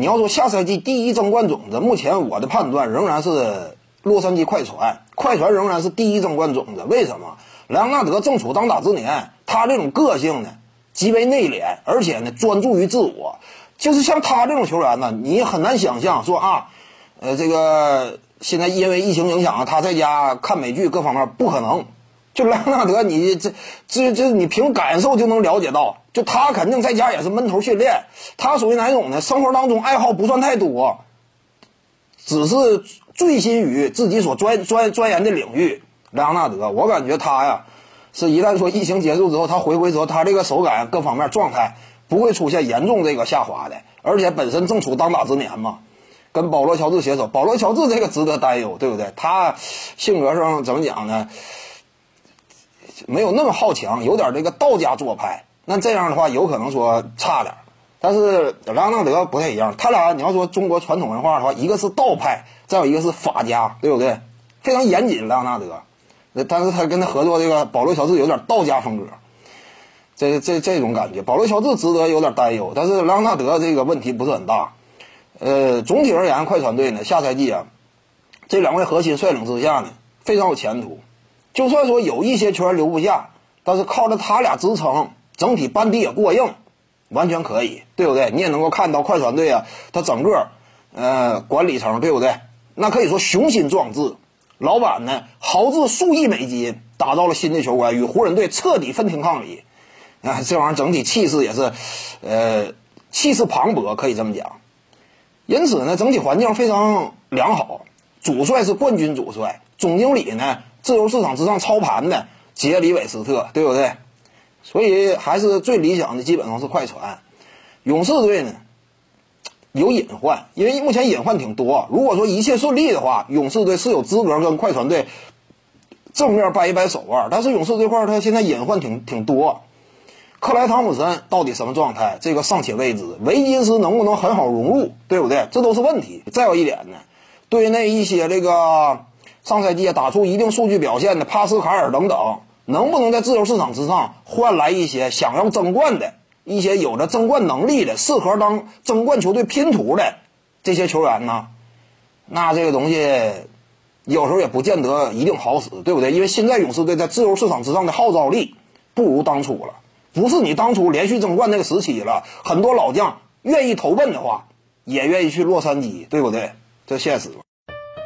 你要说下赛季第一争冠种子，目前我的判断仍然是洛杉矶快船，快船仍然是第一争冠种子。为什么？莱昂纳德正处当打之年，他这种个性呢极为内敛，而且呢专注于自我。就是像他这种球员呢，你很难想象说啊，呃，这个现在因为疫情影响啊，他在家看美剧各方面不可能。就莱昂纳德，你这这这，你凭感受就能了解到，就他肯定在家也是闷头训练。他属于哪种呢？生活当中爱好不算太多，只是醉心于自己所专专钻研的领域。莱昂纳德，我感觉他呀，是一旦说疫情结束之后，他回归之后，他这个手感各方面状态。不会出现严重这个下滑的，而且本身正处当打之年嘛，跟保罗乔治携手，保罗乔治这个值得担忧，对不对？他性格上怎么讲呢？没有那么好强，有点这个道家做派，那这样的话有可能说差点。但是莱昂纳德不太一样，他俩你要说中国传统文化的话，一个是道派，再有一个是法家，对不对？非常严谨，莱昂纳德，但是他跟他合作这个保罗乔治有点道家风格。这这这种感觉，保罗乔治值得有点担忧，但是莱昂纳德这个问题不是很大。呃，总体而言，快船队呢下赛季啊，这两位核心率领之下呢，非常有前途。就算说有一些球员留不下，但是靠着他俩支撑，整体班底也过硬，完全可以，对不对？你也能够看到快船队啊，他整个呃管理层，对不对？那可以说雄心壮志，老板呢豪掷数亿美金打造了新的球馆，与湖人队彻底分庭抗礼。啊，这玩意儿整体气势也是，呃，气势磅礴，可以这么讲。因此呢，整体环境非常良好。主帅是冠军主帅，总经理呢，自由市场之上操盘的杰里韦斯特，对不对？所以还是最理想的，基本上是快船。勇士队呢，有隐患，因为目前隐患挺多。如果说一切顺利的话，勇士队是有资格跟快船队正面掰一掰手腕。但是勇士这块，他现在隐患挺挺多。克莱汤普森到底什么状态？这个尚且未知。维金斯能不能很好融入？对不对？这都是问题。再有一点呢，对那一些这个上赛季打出一定数据表现的帕斯卡尔等等，能不能在自由市场之上换来一些想要争冠的一些有着争冠能力的、适合当争冠球队拼图的这些球员呢？那这个东西有时候也不见得一定好使，对不对？因为现在勇士队在自由市场之上的号召力不如当初了。不是你当初连续争冠那个时期了，很多老将愿意投奔的话，也愿意去洛杉矶，对不对？这现实。